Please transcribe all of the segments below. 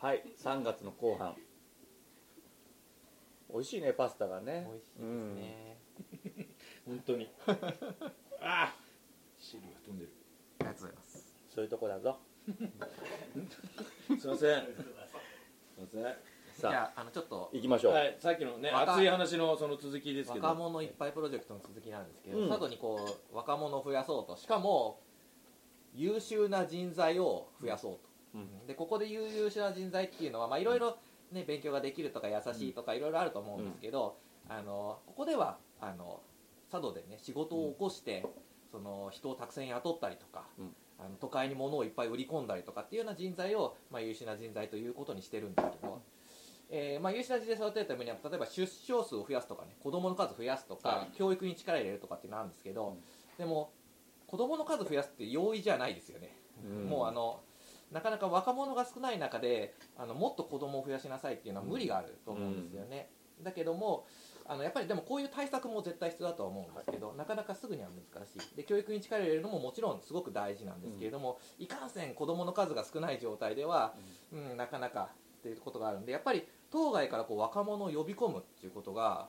はい3月の後半。美味しいねパスタがね。美味しいですね、本当に。ああ。汁が飛んでる。ありがとうございます。そういうとこだぞ。すいません。すいませんじさあ。ゃああのちょっと行きましょう、はい、さっきのね若熱い話のその続きですけど。若者いっぱいプロジェクトの続きなんですけど、うん。佐渡にこう若者を増やそうと。しかも優秀な人材を増やそうと、うん。でここで優秀な人材っていうのはまあいろいろね勉強ができるとか優しいとかいろいろあると思うんですけど、あのここではあの佐渡でね仕事を起こして、その人をたくさん雇ったりとか、うん。あの都会に物をいっぱい売り込んだりとかっていうような人材を、まあ、優秀な人材ということにしてるんですけど、えーまあ、優秀な人材を育てるためには例えば出生数を増やすとかね子供の数増やすとか、はい教育に力入れるとかっていうのあるんですけど、でも子供の数増やすって容易じゃないですよね、うんもうあのなかなか若者が少ない中であのもっと子供を増やしなさいっていうのは無理があると思うんですよね、だけどもあのやっぱりでもこういう対策も絶対必要だとは思うんですけど、なかなかすぐには難しい。で教育に力を入れるのももちろんすごく大事なんですけれども、いかんせん子供の数が少ない状態では、うんなかなかっていうことがあるんでやっぱり当該からこう若者を呼び込むっていうことが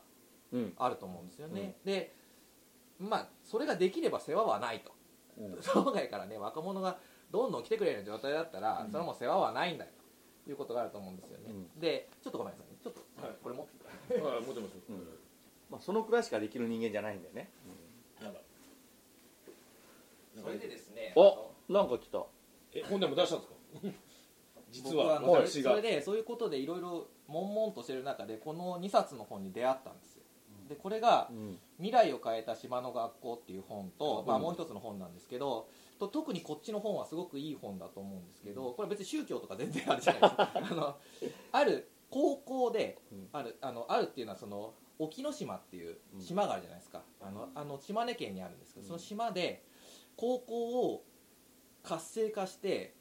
うん。あると思うんですよね、でまあそれができれば世話はないと。うん。当該からね若者がどんどん来てくれる状態だったら、それはもう世話はないんだよ。ということがあると思うんですよね、うん。でちょっとごめんなさいね。ちょっと、はい。これ持ってて。はい持ってます、うん。まあ、そのくらいしかできる人間じゃないんだよね、なんか。それでですねおなんか来た。え本でも出したんですか？実は私が。それでそういうことでいろいろ悶々としてる中でこの2冊の本に出会ったんですよ。でこれがうん「未来を変えた島の学校」っていう本と、うん。まあ、もう一つの本なんですけどと特にこっちの本はすごくいい本だと思うんですけどこれ別に宗教とか全然あるじゃないですか。あのある高校でうん。あるあのあるっていうのはその沖ノ島っていう島があるじゃないですか、あのあの島根県にあるんですけどその島で高校を活性化して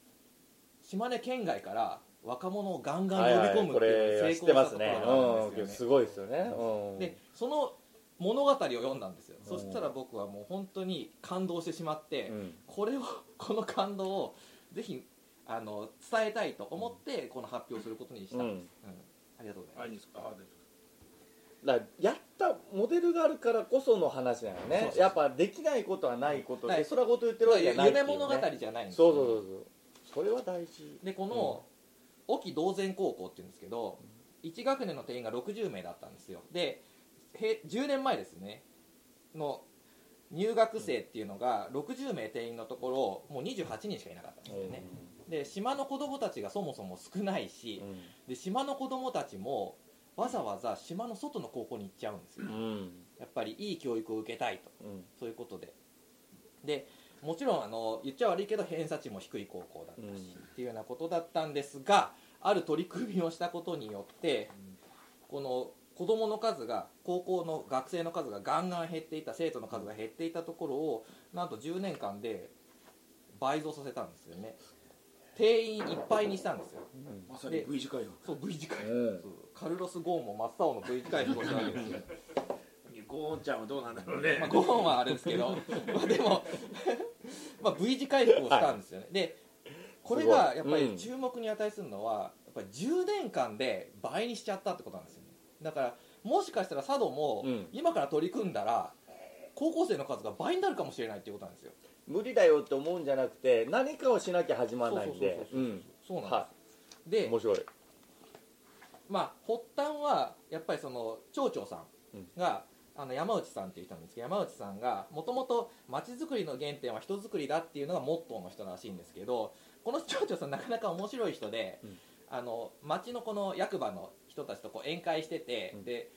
島根県外から若者をガンガン呼び込むっていう成功したところね。があるんですよね。うん。すごいですよね、うん、でその物語を読んだんですよ、そしたら僕はもう本当に感動してしまって、うん。これをこの感動をぜひあの伝えたいと思ってこの発表することにした。ん。です、うん。ありがとうございます。だからやったモデルがあるからこその話だよね。やっぱできないことはないことはい。で空言言ってるわけじゃないね、夢物語じゃないんですよそうそうそうそう。それは大事。でこの沖同然高校っていうんですけど1学年の定員が60名だったんですよ。でへ10年前ですね。の入学生っていうのが60名定員のところもう28人しかいなかったんですよね、で島の子供たちがそもそも少ないし、で島の子供たちもわざわざ島の外の高校に行っちゃうんですよ。うんうん。やっぱりいい教育を受けたいと。うん。そういうことで。でもちろんあの言っちゃ悪いけど偏差値も低い高校だったし、うんっていうようなことだったんですがある取り組みをしたことによって、この子供の数が高校の学生の数がガンガン減っていた生徒の数が減っていたところをなんと10年間で倍増させたんですよね。定員いっぱいにしたんですよ。まさにで V 字回復そう V 字回復、カルロス・ゴーンも真っ青の V 字回復をしたわけですよゴーンちゃんはどうなんだろうね。まあ、5本はあれですけどまあでも、まあ、V 字回復をしたんですよね、でこれがやっぱうん。り注目に値するのは、やっぱり10年間で倍にしちゃったってことなんですよね。だからもしかしたら佐渡もうん。今から取り組んだら高校生の数が倍になるかもしれないっていうことなんですよ。無理だよって思うんじゃなくて何かをしなきゃ始まらないんで。そうなんです、はでい面白い。まあ発端はやっぱりその町長さんが、あの山内さんっていう人なんですけど山内さんがもともと町づくりの原点は人づくりだっていうのがモットーの人らしいんですけどこの町長さんなかなか面白い人で、うん。あの町のこの役場の人たちとこう宴会してて、うん。で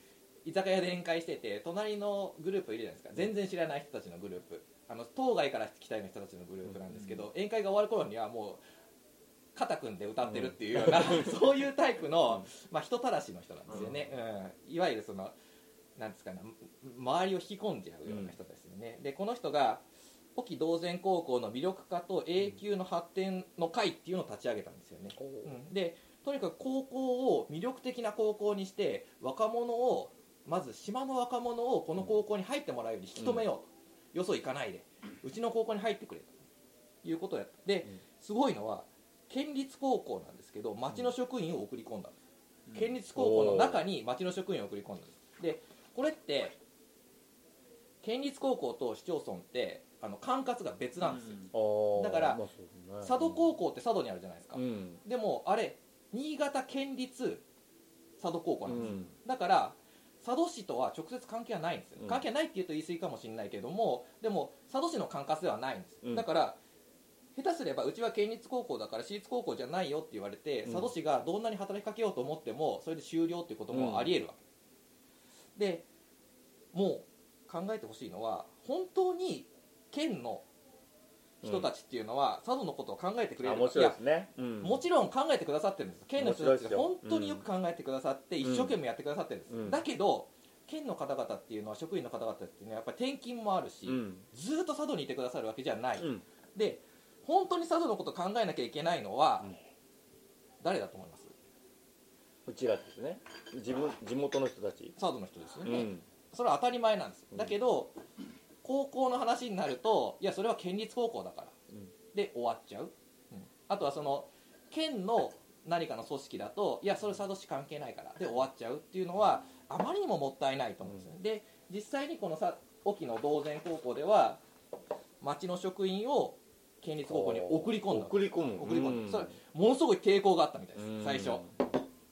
居酒屋で宴会してて隣のグループいるじゃないですか。全然知らない人たちのグループ。あの当該から来たような人たちのグループなんですけど、宴会が終わる頃にはもう肩組んで歌ってるっていうような、そういうタイプの、まあ、人たらしの人なんですよね、うん。いわゆるそのなんですかね周りを引き込んじゃうような人ですよね、でこの人が沖同然高校の魅力化と永久の発展の会っていうのを立ち上げたんですよね、う。ん。でとにかく高校を魅力的な高校にして若者をまず島の若者をこの高校に入ってもらうように引き止めよう。と、よそ行かないで。うちの高校に入ってくれということをやった。で、うん。すごいのは県立高校なんですけど町の職員を送り込んだんです、うん。県立高校の中に町の職員を送り込んだんです。でこれって県立高校と市町村ってあの管轄が別なんですよ、あーだからまあね。佐渡高校って佐渡にあるじゃないですか、うん。でもあれ新潟県立佐渡高校うなんですよ、ん。だから佐渡市とは直接関係はないんですよ、うん。関係ないっていうと言い過ぎかもしれないけどもでも佐渡市の管轄ではないんです、うん。だから下手すればうちは県立高校だから私立高校じゃないよって言われて、うん。佐渡市がどんなに働きかけようと思ってもそれで終了っていうこともありえるわけでもう考えてほしいのは本当に県の人たちっていうのは、佐渡のことを考えてくれるか。あ面白いですね。うん。もちろん考えてくださってるんです。県の人たちが本当によく考えてくださって、うん一生懸命やってくださってるんです、うん。だけど県の方々っていうのは職員の方々っていうのはやっぱり転勤もあるし、うん。ずーっと佐渡にいてくださるわけじゃない、うん。で本当に佐渡のことを考えなきゃいけないのは、うん。誰だと思います？うちらですね。自分地元の人たち。佐渡の人ですよね、うん。それは当たり前なんです、うん。だけど高校の話になるといやそれは県立高校だから、うん。で終わっちゃう、うん。あとはその県の何かの組織だといやそれ佐渡市関係ないから。で終わっちゃう。っていうのはあまりにももったいないと思うんですよ。ね、で実際にこのさ沖の道前高校では町の職員を県立高校に送り込んだ送り込む。送り込んだ、うん。それものすごい抵抗があったみたいです、うん。最初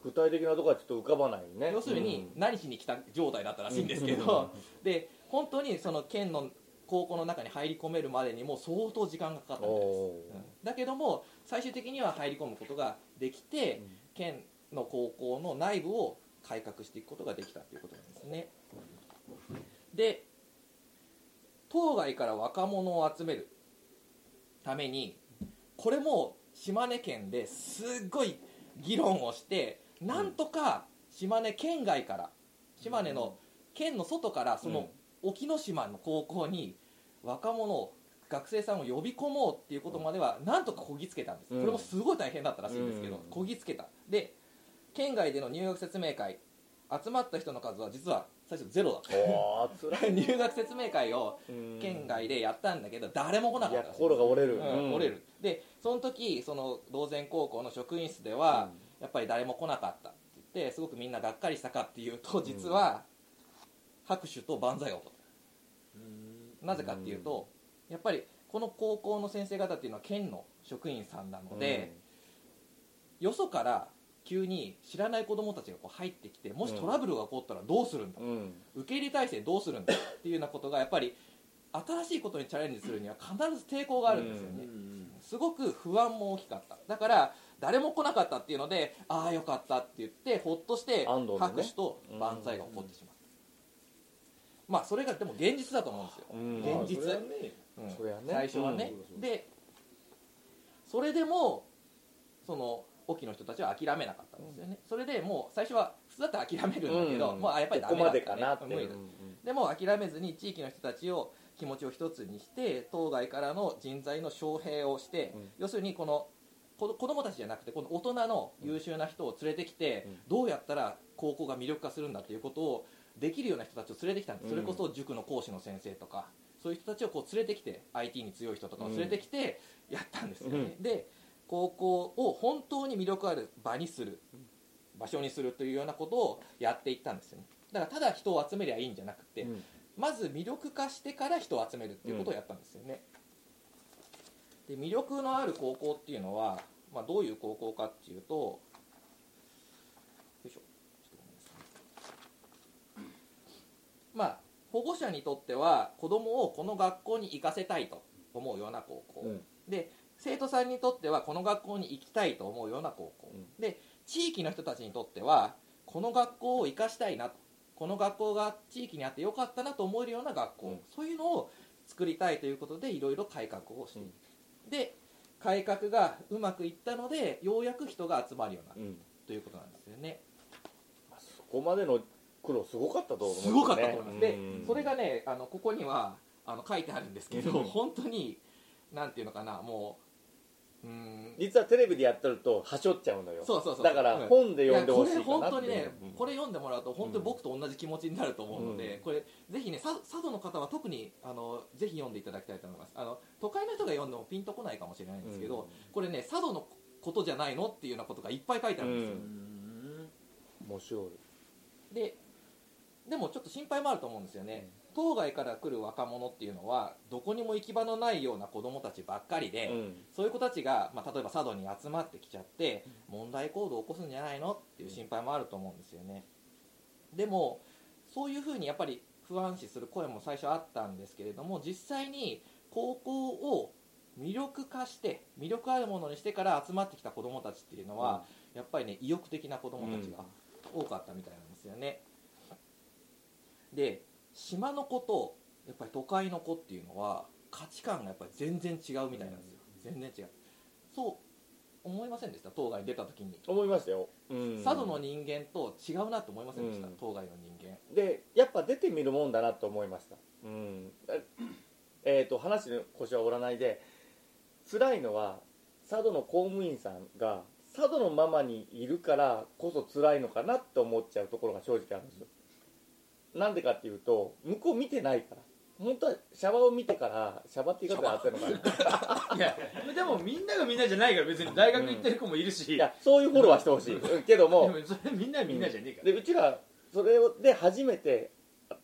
具体的なところはちょっと浮かばないね。要するに何しに来た状態だったらしいんですけど、で本当にその県の高校の中に入り込めるまでにも相当時間がかかったみたいです、うん。だけども最終的には入り込むことができて、県の高校の内部を改革していくことができたということなんですね。で当該から若者を集めるためにこれも島根県ですっごい議論をしてなんとか島根県外から島根の県の外からその沖ノ島の高校に若者を学生さんを呼び込もうっていうことまではなんとかこぎつけたんです、うん。これもすごい大変だったらしいんですけど、うん。こぎつけた。で県外での入学説明会集まった人の数は実は最初ゼロだった。入学説明会をうん。県外でやったんだけど誰も来なかった心が折れる。うん折れる。でその時その道前高校の職員室では、やっぱり誰も来なかったって言ってすごくみんながっかりしたかっていうと実は拍手と万歳が起こったなぜかっていうとやっぱりこの高校の先生方っていうのは県の職員さんなので、よそから急に知らない子供たちがこう入ってきてもしトラブルが起こったらどうするんだ、うんうん。受け入れ体制どうするんだっていうようなことがやっぱり新しいことにチャレンジするには必ず抵抗があるんですよね、すごく不安も大きかった。だから誰も来なかったっていうのでああよかったって言ってほっとして拍手と万歳が起こってしまった、まあそれがでも現実だと思うんですよ、うん。現実。それはねうん。そりゃね。最初はね、うん。でそれでもその沖の人たちは諦めなかったんですよね、それでもう最初は普通だったら諦めるんだけど、うん。もうあやっぱりダここまでメだったね。かなって無理だでも諦めずに地域の人たちを気持ちを一つにして当該からの人材の招聘をして、うん。要するにこの子子供たちじゃなくてこの大人の優秀な人を連れてきて、うん。どうやったら高校が魅力化するんだっていうことをできるような人たちを連れてきたんです、うん。それこそ塾の講師の先生とかそういう人たちをこう連れてきて IT に強い人とかを連れてきてやったんですよね、で高校を本当に魅力ある場にする場所にするというようなことをやっていったんですよね。だからただ人を集めりゃいいんじゃなくて、うん。まず魅力化してから人を集めるっていうことをやったんですよね、で魅力のある高校っていうのは、まあ、どういう高校かっていうとまあ保護者にとっては子供をこの学校に行かせたいと思うような高校、うん。で生徒さんにとってはこの学校に行きたいと思うような高校、うん。で地域の人たちにとってはこの学校を生かしたいなとこの学校が地域にあってよかったなと思えるような学校、うん。そういうのを作りたいということでいろいろ改革をしていく、で改革がうまくいったのでようやく人が集まるようになるうん。ということなんですよね。そこまでの苦労すごかったと思う、ね、すごかったと思います、でうん。それがねあのここにはあの書いてあるんですけど、うん。本当になんていうのかなもううん。実はテレビでやってるとはしょっちゃうのよ。そうそうそう。だからうん。本で読んでほしいかやこれ本当にね、うんこれ読んでもらうと本当に僕と同じ気持ちになると思うので、うん。これぜひねさ佐渡の方は特にあのぜひ読んでいただきたいと思います。あの都会の人が読んでもピンとこないかもしれないんですけど、うん。これね佐渡のことじゃないのっていうようなことがいっぱい書いてあるんですよ、面白い。ででもちょっと心配もあると思うんですよね、当該から来る若者っていうのはどこにも行き場のないような子供たちばっかりで、うん。そういう子たちが、まあ、例えば佐渡に集まってきちゃって問題行動を起こすんじゃないのっていう心配もあると思うんですよね。でもそういうふうにやっぱり不安視する声も最初あったんですけれども実際に高校を魅力化して魅力あるものにしてから集まってきた子どもたちっていうのは、やっぱりね意欲的な子どもたちが多かったみたいなんですよね、で島の子とやっぱり都会の子っていうのは価値観がやっぱり全然違うみたいなんですよ、全然違う。そう思いませんでした？当該に出た時に、思いましたよ、うん。佐渡の人間と違うなと思いませんでした、うん。当該の人間。でやっぱ出てみるもんだなと思いました、うん。えー、と話の腰は折らないで。辛いのは佐渡の公務員さんが佐渡のままにいるからこそ辛いのかなって思っちゃうところが正直あるんですよなんでかっていうと向こう見てないから。本当はシャバを見てからシャバって言い方で合ってるのかな。いやでもみんながみんなじゃないから別に大学行ってる子もいるし、いやそういうフォローはしてほしい。けどでももそれみんなみんなじゃねえから、でうちらそれで初めて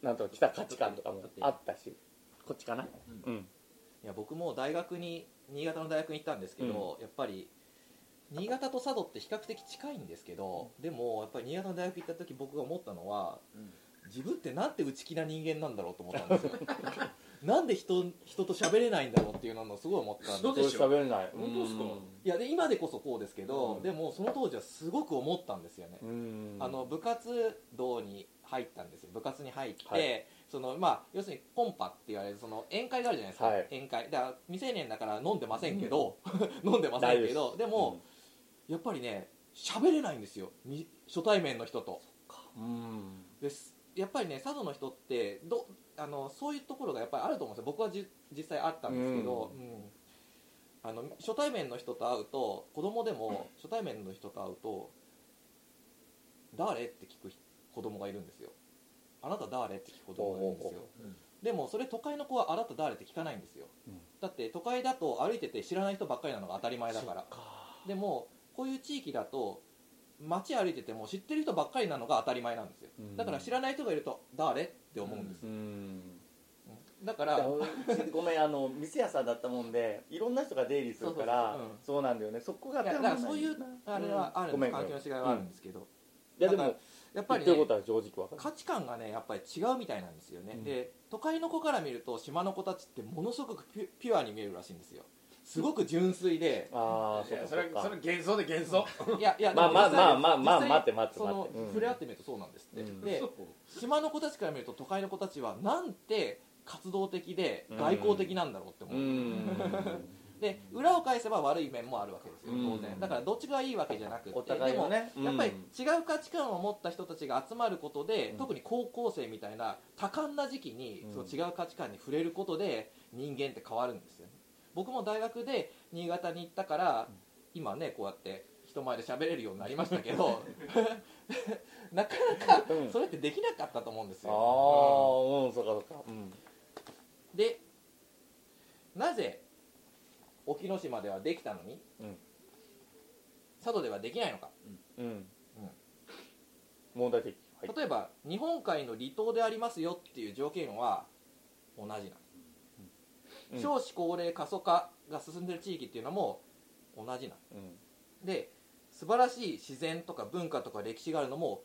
なんと来た価値観とかもあったし。こっちかな？うん。いや僕も大学に新潟の大学に行ったんですけど、やっぱり新潟と佐渡って比較的近いんですけど、でもやっぱり新潟の大学行った時僕が思ったのは自分ってなんて内気な人間なんだろうと思ったんですよ。なんで人人と喋れないんだろうっていうのをすごい思ったんですでしょ喋れない。本当ですか？いやで今でこそこうですけど、うん。でもその当時はすごく思ったんですよね、うん。あの部活動に入ったんですよ。部活に入って、はい。そのまあ、要するにコンパって言われるその宴会があるじゃないですか、はい。宴会。だから未成年だから飲んでませんけど、飲んでませんけどでも、やっぱりね喋れないんですよ。み初対面の人と。うん。ですやっぱりね佐渡の人ってどあのそういうところがやっぱりあると思うんですよ。僕はじ実際あったんですけど、うん。あの初対面の人と会うと子供でも初対面の人と会うと「誰?」って聞く子供がいるんですよ「あなた誰?」って聞く子供がいるんですよ。でもそれ都会の子は「あなた誰?」って聞かないんですよ、うん。だって都会だと歩いてて知らない人ばっかりなのが当たり前だから。でもこういう地域だと街歩いてても知ってる人ばっかりなのが当たり前なんですよ。うん。だから知らない人がいると誰？って思うんです、うん。だからごめんあの店屋さんだったもんでいろんな人が出入りするからそうなんだよね。そこがだ。からそういうあれはあるんです。ごめん環境の違いはあるんですけど、いやでもやっぱりね価値観がねやっぱり違うみたいなんです。よね、うん。で都会の子から見ると島の子たちってものすごくピュアに見えるらしいんですよすごく純粋で。ああいやそれそれ幻想で幻想。いやいやまあまあまあまあまあ待って待ってその待って。うん。触れ合ってみるとそうなんですって、うん。でそう島の子たちか。ら見ると都会の子たちはなんて活動的でうん。外交的なんだろうって思う、うん。で裏を返せば悪い面もあるわけですようん。当然。だからどっちがいいわけじゃなくて。ね。でもやっぱりうん違う価値観を持った人たちが集まることで、うん。特に高校生みたいな多感な時期に、うん。その違う価値観に触れることで人間って変わるんです僕も大学で新潟に行ったから、今ねこうやって人前で喋れるようになりましたけど なかなかうんそれってできなかったと思うんですあよ、あうんそうかそうか。うん。でなぜ沖ノ島ではできたのに、うん。佐渡ではできないのか。うん。問題的はい。例えば日本海の離島でありますよっていう条件は同じなんです、うん少子高齢過疎化が進んでる地域っていうのも同じなん。うん。で素晴らしい自然とか文化とか歴史があるのも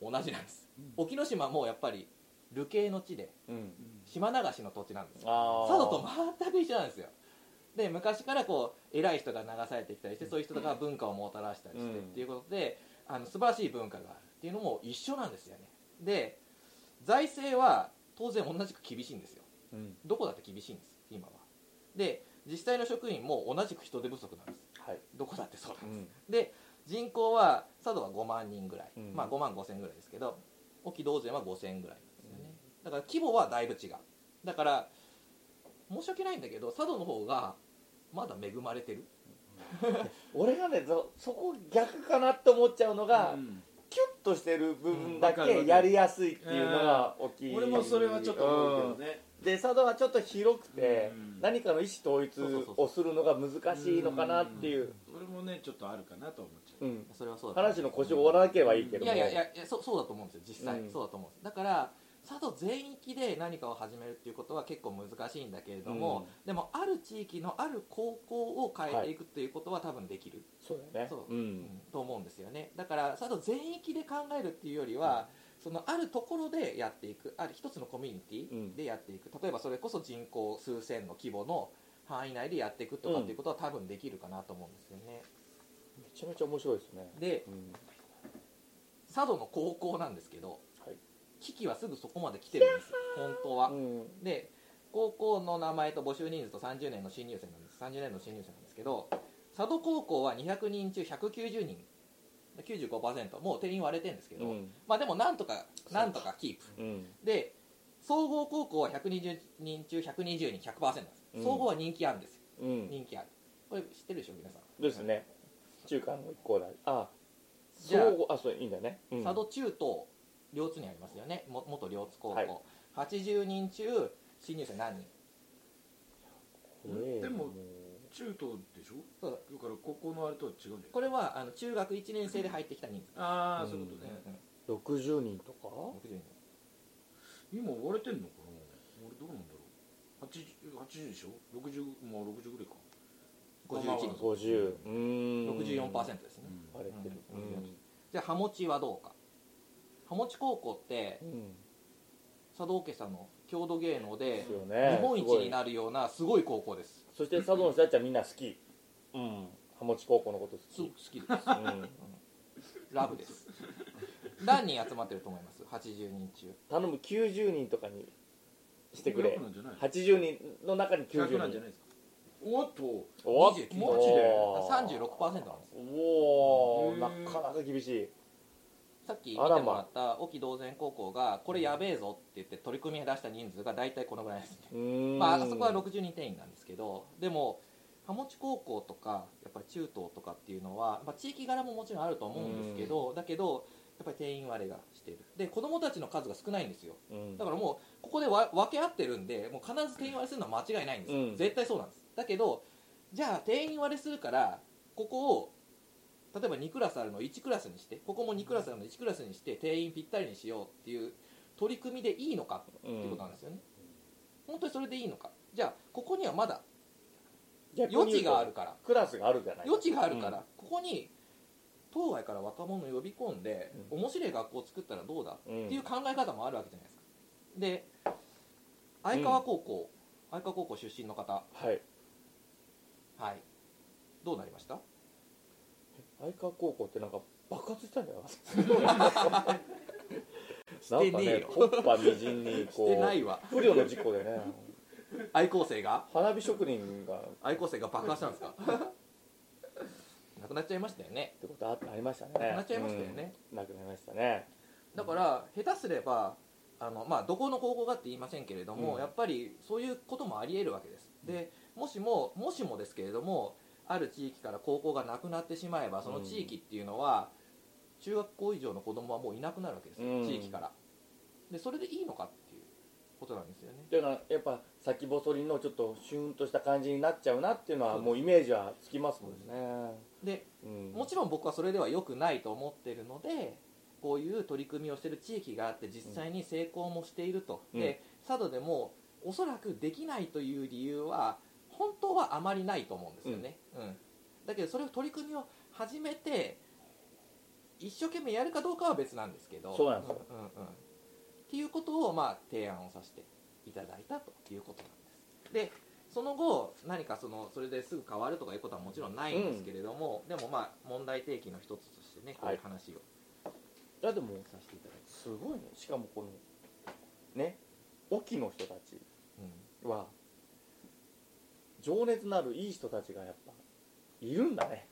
同じなんです、沖ノ島もやっぱり流刑の地でうん。島流しの土地なんです佐渡と全く一緒なんですよ。で昔からこう偉い人が流されてきたりしてそういう人が文化をもたらしたりしてうんっていうことであの素晴らしい文化があるっていうのも一緒なんですよね。で財政は当然同じく厳しいんですよ。うん。どこだって厳しいんです今は。で自治体の職員も同じく人手不足なんです。はい。どこだってそうなんです、うん。で人口は佐渡は5万人ぐらい、うん。まあ5万5千ぐらいですけど沖道前は5千ぐらいなんですよね、だから規模はだいぶ違う。だから申し訳ないんだけど佐渡の方がまだ恵まれてる。俺がねそそこ逆かなって思っちゃうのが、うんキュッとしてる部分だけやりやすいっていうのが大きい、俺もそれはちょっと思うけどね。うん。で佐渡はちょっと広くて、うん。何かの意思統一をするのが難しいのかなっていう、俺もねちょっとあるかなと思っちゃう。うん。それはそうだ話の腰を折らなければいいけど。もいやいやいやいやそうそうだと思うんですよ実際、うん。そうだと思うんです。だから佐渡全域で何かを始めるっていうことは結構難しいんだけれども、でもある地域のある高校を変えていくっていうことは多分できる、そうだよね。そう。うん。と思うんですよね。だから佐渡全域で考えるっていうよりは、そのあるところでやっていく。ある一つのコミュニティでやっていく、例えばそれこそ人口数千の規模の範囲内でやっていくとかっていうことは多分できるかなと思うんですよね。めちゃめちゃ面白いですね。でうん。佐渡の高校なんですけど、はい危機はすぐそこまで来てるんですよ。本当は、うん。で高校の名前と募集人数と30年の新入生なんです。30年の新入生なんですけど佐渡高校は200人中190人。95%もう定員割れてるんですけど、うん。まあでもなんとかなんとかキープ。うん。で総合高校は120人中120人。100%なんです、うん。総合は人気あるんですよ。うん。人気ある。これ知ってるでしょ皆さん？ですね。中間の一校だ。あじゃあ総合あそういいんだね、うん。佐渡中等両津にありますよね。も元両津高校、はい。80人中新入生何人？ええでも中等でしょ？そう。だから高校のあれとは違うんじゃない？これはあの中学1年生で入ってきた人。数、ああうん。そういうことね、うん60人とか？60人。今割れてんのかな？俺どうなんだろう？80, 80でしょ？60まあ60ぐらいか。51人50うーん64%ですね、うん。割れてる。じゃあハモチはどうか？ハモチ高校ってうん佐渡家さんの郷土芸能でね。日本一になるようなすごい高校です。そして佐渡の人たちはみんな好き。うん。ハモチ高校のことす好好ききです。うん。ラブです。何人集まってると思います？80人中。頼む90人とかにしてくれ。100なんじゃない？80人の中に90 100なんじゃ人ないですか？おっと。おっ29マジでおー36%なんです。よおおなかなか厳しいさっき見てもらった沖同然高校がこれやべえぞって言って取り組みに出した人数が大体このぐらいですね。まあ、あそこは60人定員なんですけどでもハモチ高校とかやっぱり中東とかっていうのは、まあ、地域柄ももちろんあると思うんですけどだけどやっぱり定員割れがしてる。で子供たちの数が少ないんですよ。うん。だからもうここでわ分け合ってるんでもう必ず定員割れするのは間違いないんですよ、うん。絶対そうなんです。だけどじゃあ定員割れするからここを例えば2クラスあるのを1クラスにしてここも2クラスあるのを1クラスにして定員ぴったりにしようっていう取り組みでいいのかっていうことなんですよね、本当にそれでいいのか。じゃあここにはまだ余地があるから。クラスがあるじゃない。余地があるから、ここに当該から若者を呼び込んで、面白い学校を作ったらどうだうん。っていう考え方もあるわけじゃないですか。で相川高校、相川高校出身の方。はい。はい。どうなりました？相川高校ってなんか爆発したんじゃない？してねえよ。なんかねコッパみじんにこうわ。不慮の事故でね。愛好生が？花火職人が。っ愛好生が爆破したんですか？なくなっちゃいましたよね。てことあありましたね。なくなっちゃいましたよね、うん。なくなりましたね。だから下手すればあの、まあ、どこの高校かって言いませんけれども、うん。やっぱりそういうこともありえるわけです。でもしももしもですけれどもある地域から高校がなくなってしまえばその地域っていうのは、中学校以上の子供はもういなくなるわけですよ、うん。地域から。でそれでいいのかっていうことなんですよね。っていうのはやっぱ先細りのちょっとシュンとした感じになっちゃうなっていうのはもうイメージはつきますもんね、でうん、もちろん僕はそれでは良くないと思ってるのでこういう取り組みをしてる地域があって実際に成功もしていると、うん。で佐渡でもおそらくできないという理由は本当はあまりないと思うんですよね、うん。だけどそれを取り組みを始めて一生懸命やるかどうかは別なんですけど。そうなんですよ。うんうんうん。っていうことをまあ提案をさせていただいたということなんです。でその後何かそのそれですぐ変わるとかいうことはもちろんないんですけれども、でもまあ問題提起の一つとしてねこういう話を。いやでもさせていただいて、すごいね。しかもこのね沖の人たちうは情熱のあるいい人たちがやっぱいるんだね、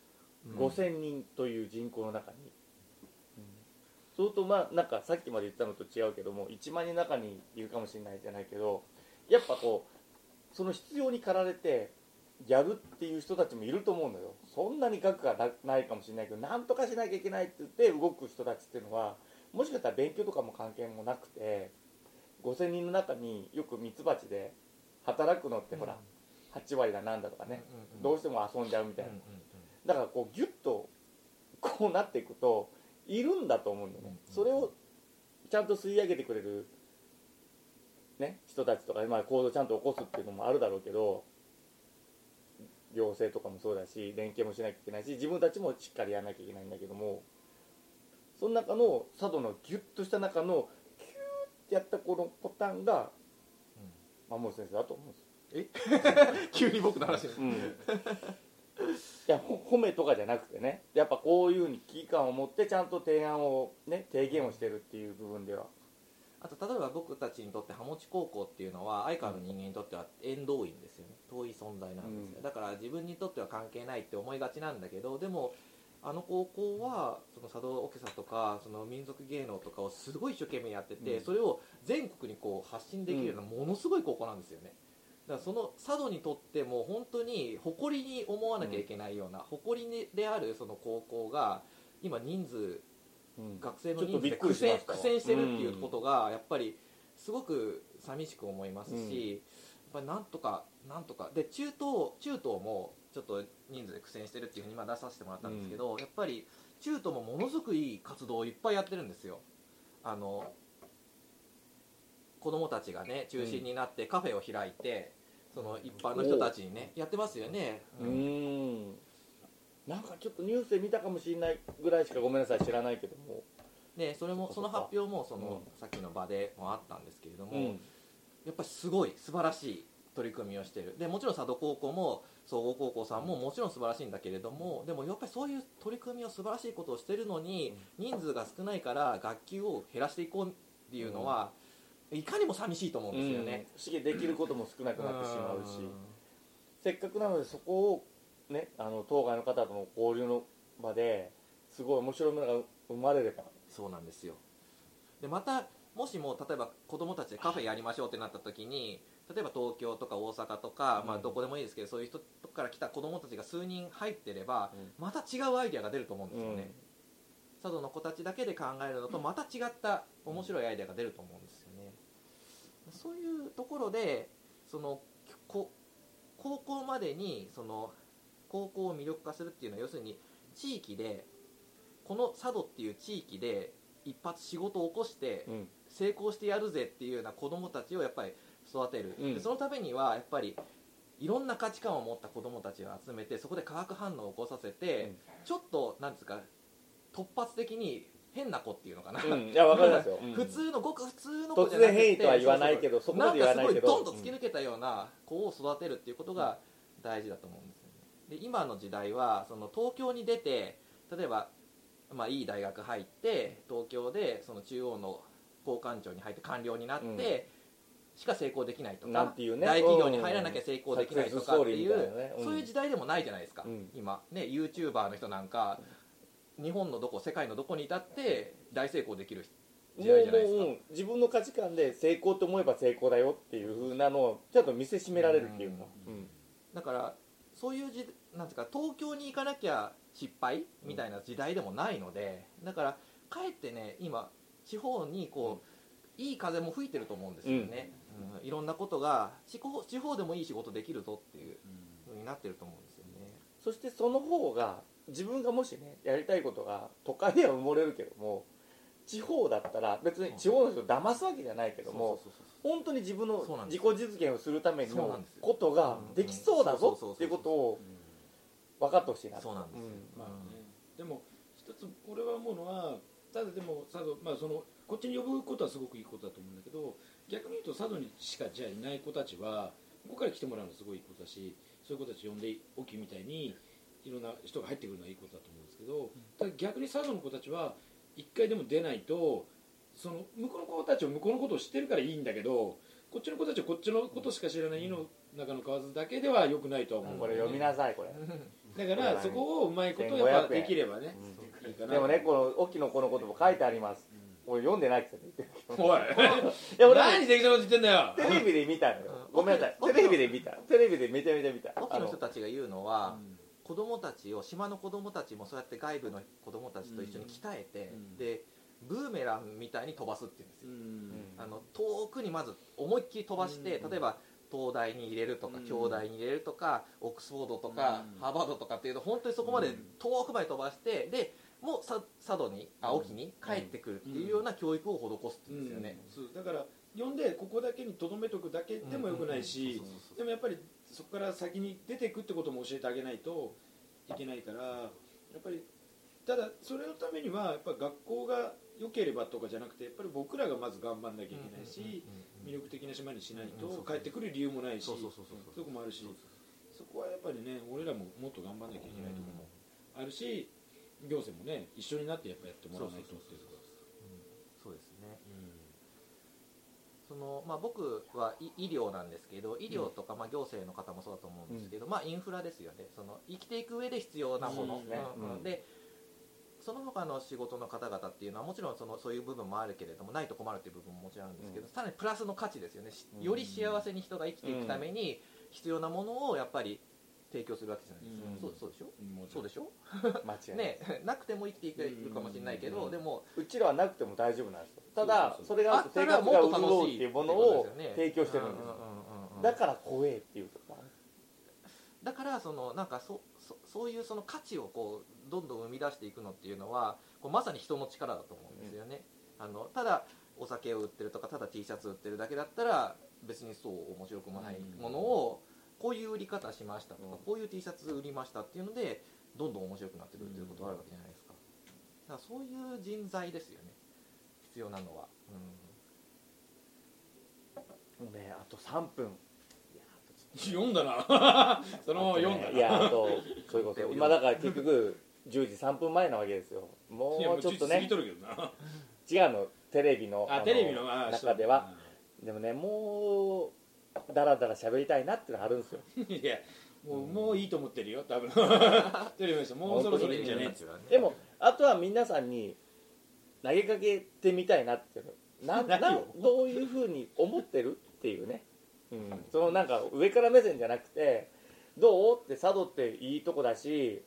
ん。5000人という人口の中に、そうするとまあなんかさっきまで言ったのと違うけども1万人の中にいるかもしれないじゃないけどやっぱこうその必要に駆られてやるっていう人たちもいると思うんだよ。そんなに額がなないかもしれないけどなんとかしなきゃいけないって言って動く人たちっていうのはもしかしたら勉強とかも関係もなくて5000人の中によくミツバチで働くのってほら、8割だなんだとかね、どうしても遊んじゃうみたいな、だからこうギュッとこうなっていくといるんだと思うんだよね、それをちゃんと吸い上げてくれる、ね、人たちとか、まあ、行動をちゃんと起こすっていうのもあるだろうけど行政とかもそうだし連携もしなきゃいけないし自分たちもしっかりやらなきゃいけないんだけどもその中の佐渡のギュッとした中のキューってやったこのボタンが守先生だと思うんです 急に僕の話に。うん、いやほ褒めとかじゃなくてね。やっぱこういうふうに危機感を持ってちゃんと提案をね提言をしてるっていう部分では。あと例えば僕たちにとってハモチ高校っていうのは相川の人間にとっては縁遠いんですよね。遠い存在なんですよ、うん。だから自分にとっては関係ないって思いがちなんだけどでもあの高校はその茶道オケサとかその民族芸能とかをすごい一生懸命やってて、うん。それを全国にこう発信できるようなものすごい高校なんですよねだからその佐渡にとっても本当に誇りに思わなきゃいけないような、誇りにであるその高校が今人数うん。学生の人数で苦戦苦戦してるっていうことがやっぱりすごく寂しく思いますし、やっぱりなんとかなんとか。で中東中東もちょっと人数で苦戦してるっていうふうに今出させてもらったんですけど、やっぱり中東もものすごくいい活動をいっぱいやってるんですよ。あの子供たちがね中心になってカフェを開いて、その一般の人たちにねやってますよね、うーん。なんかちょっとニュースで見たかもしれないぐらいしかごめんなさい知らないけども。でそれもその発表もその、うさっきの場でもあったんですけれども、うん。やっぱりすごい素晴らしい取り組みをしてる。でもちろん佐渡高校も総合高校さんももちろん素晴らしいんだけれどもでもやっぱりそういう取り組みを素晴らしいことをしてるのに人数が少ないから学級を減らしていこうっていうのは、いかにも寂しいと思うんですよね。不思議できることも少なくなってしまうし。ん。せっかくなのでそこをねあの当該の方との交流の場ですごい面白いものが生まれれば。そうなんですよ。でまたもしも例えば子供たちでカフェやりましょうってなった時に例えば東京とか大阪とか、まあ、うんどこでもいいですけどそういう人から来た子供たちが数人入ってれば、うまた違うアイデアが出ると思うんですよね、佐渡の子たちだけで考えるのとまた違った面白いアイデアが出ると思うんですよねそういうところでそのこ高校までにその高校を魅力化するっていうのは要するに地域でこの佐渡っていう地域で一発仕事を起こしてうん。成功してやるぜっていうような子供たちをやっぱり育てる、うん。でそのためにはやっぱりいろんな価値観を持った子供たちを集めてそこで化学反応を起こさせて、うん。ちょっとなんですか突発的に変な子っていうのかな、うんいやわかりますよ、うん。普通のごく普通の子じゃなくて突然変異とは言わないけどそこまで言わないけど。んかすごいドンと突き抜けたような子を育てるっていうことが大事だと思うんですよね。で今の時代はその東京に出て例えば、まあ、いい大学入って東京でその中央の交換庁に入って官僚になって、しか成功できないとかね。大企業に入らなきゃ成功できないとかっていう、そういう時代でもないじゃないですか、うん今ね YouTuber の人なんか日本のどこ世界のどこにいたって大成功できる時代じゃないですか。自分の価値観で成功と思えば成功だよっていう風なのをちょっと見せしめられるっていうか、うん。だからそういうじなんですか東京に行かなきゃ失敗みたいな時代でもないのでだからかえってね今地方にこう、いい風も吹いてると思うんですよね、うん。いろんなことが地方地方でもいい仕事できるぞっていう風になってると思うんですよね。そしてその方が自分がもしねやりたいことが都会では埋もれるけども地方だったら別に地方の人を騙すわけじゃないけども本当に自分の自す己実現をするためのことができそうだぞっていうことを分かってほしいなそうなんですよ、まあね、でも一つ俺は思うのはただでも佐渡、まあ、そのこっちに呼ぶことはすごくいいことだと思うんだけど逆に言うと佐渡にしかじゃあいない子たちはここから来てもらうのはすごいいいことだしそういう子たち呼んでおきみたいにいろんな人が入ってくるのはいいことだと思うんですけどただ逆に佐渡の子たちは一回でも出ないとその向こうの子たちは向こうのことを知ってるからいいんだけどこっちの子たちはこっちのことしか知らない井の中の河津だけでは良くないとは思う、これ読みなさいこれ。だからそこをうまいことやっぱできればね、いいかな。でもねこの沖の子のことも書いてあります。俺読んでないくせに言っておい。いや俺何適当なこと言ってんだよ。テレビで見たのよ。うんごめんなさい。テレビで見た。テレビでめちゃめちゃ見た。沖の人たちが言うのは、子供たちを島の子供たちもそうやって外部の子供たちと一緒に鍛えて、うん。でブーメランみたいに飛ばすっていうんですよ、うん。あの遠くにまず思いっきり飛ばして、うん。例えば東大に入れるとか、うん。京大に入れるとかオックスフォードとか、うん。ハーバードとかっていうと本当にそこまで遠くまで飛ばしてでもうさ佐渡に青木に帰ってくるっていうような教育を施すっていうんですよね、だから呼んでここだけにとどめとくだけでもよくないしでもやっぱりそこから先に出ていくってことも教えてあげないといけないからやっぱりただそれのためにはやっぱ学校が良ければとかじゃなくてやっぱり僕らがまず頑張んなきゃいけないし魅力的な島にしないと帰ってくる理由もないしそこもあるしそこはやっぱりね俺らももっと頑張んなきゃいけないところもあるし行政もね一緒になってやっぱやってもらわないとっていうですねそのまあ、僕はい医療なんですけど医療とか、まあ、行政の方もそうだと思うんですけど、まあ、インフラですよね。その生きていく上で必要なもの、うんね。うんうん。うん。でその他の仕事の方々っていうのはもちろんそのそういう部分もあるけれどもないと困るっていう部分ももちろんあるんですけど、うん。さらにプラスの価値ですよね。より幸せに人が生きていくために必要なものをやっぱり提供するわけじゃないですか、うん。そうそうでしょ？そうでしょ？間違いない、ね なくても生きていけるかもしれないけど、うん。でもうちらはなくても大丈夫なんですよ。ただそれがあって生活が潤うっていうものを提供してるんですよ。だから怖えっていうところだからそのなんかそそそういうその価値をこうどんどん生み出していくのっていうのはこうまさに人の力だと思うんですよね、あのただお酒を売ってるとかただ T シャツ売ってるだけだったら別にそう面白くもないものをこういう売り方しましたとか、うん。こういう T シャツ売りましたっていうのでどんどん面白くなってくるっていうことがあるわけじゃないですか。だからそういう人材ですよね。必要なのは、もうねあと3分。読んだな。そのまま読んだ。ないやあとそういうこと。今だから結局10時3分前なわけですよ。もうちょっとね。過ぎとるけどな。違うの。テレビのあのテレビのあ中では。でもねもうだらだら喋りたいなっていうのがあるんですよ。いやもうもういいと思ってるよ多分。テレビの人もうそろそろいいんじゃね。えでもあとは皆さんに投げかけてみたいなっていうの。な何 なをどういうふうに思ってるっていうね、うん、そのなんか上から目線じゃなくてどうって佐渡っていいとこだし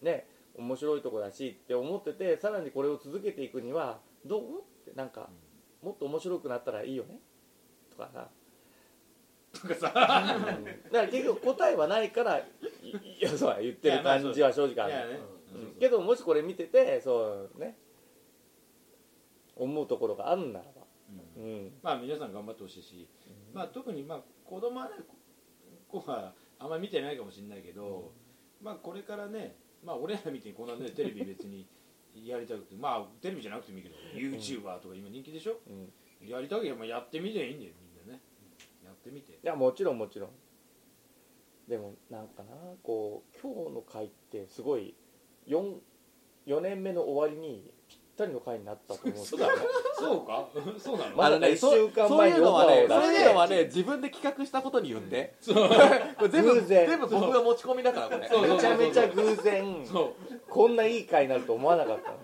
ね面白いとこだしって思っててさらにこれを続けていくにはどうってなんかもっと面白くなったらいいよね。とかさとかさ。だから結局答えはないからいいやそう言ってる感じは正直ある。いやね。うん。けどもしこれ見ててそうね。思うところがあるならば、うん。うん、まあ皆さん頑張ってほしいし、まあ、特にまあ子供はね子はあんまり見てないかもしれないけど、まあこれからね、まあ、俺らみたいにこんなねテレビ別に やりたくてまあテレビじゃなくてもいいけど YouTuber とか今人気でしょ、うん、いやりたければやってみていいんだよってみて。やもちろんもちろん。でもなんかなこう今日の回ってすごい 4, 4年目の終わりにぴったりの回になったと思うんですよ。そうか？そうなの、まだねそう一週間前にそういうのはねオファーを出して。そういうのはね自分で企画したことによって、全部偶然。全部僕が持ち込みだからこれ。めちゃめちゃ偶然。そう。こんないい回になると思わなかったの。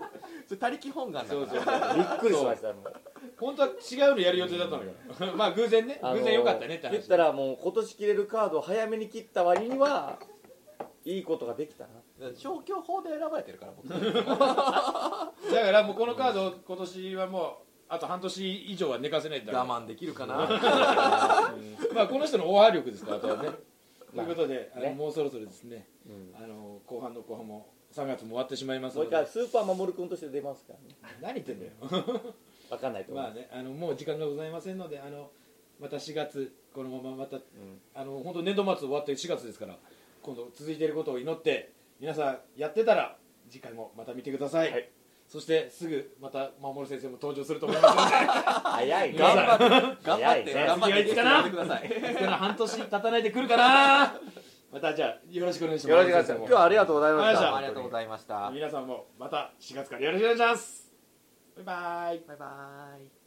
それ他力本願だそうそうからびっくりしましたもう本当は違うのやる予定だったのよ まあ偶然ね。あの偶然よかったねって話言ったらもう今年切れるカードを早めに切った割にはいいことができたな。消去法で選ばれてるから僕 だからもうこのカード今年はもうあと半年以上は寝かせないと我慢できるかな。まあこの人のオファー力ですからあとはね。ということで、あのね。もうそろそろですね。うん。あの後半の後半も3月も終わってしまいますもうので一回スーパーマモル君として出ますからね。何言ってんだよ分かんないと思いまあねあのもう時間がございませんのであのまた4月このまままたうん。あの本当年度末終わって4月ですから今度続いていることを祈って皆さんやってたら次回もまた見てください、はい。そしてすぐまた守先生も登場すると思いますので。早いね。頑張って頑張って頑張って次はいつかなやってくださいいつから半年経たないで来るかな。またじゃあよろしくお願いします。よろしくお願いします。今日はありがとうございました。ありがとうございました。皆さんもまた4月からよろしくお願いしますバイバイバイバイ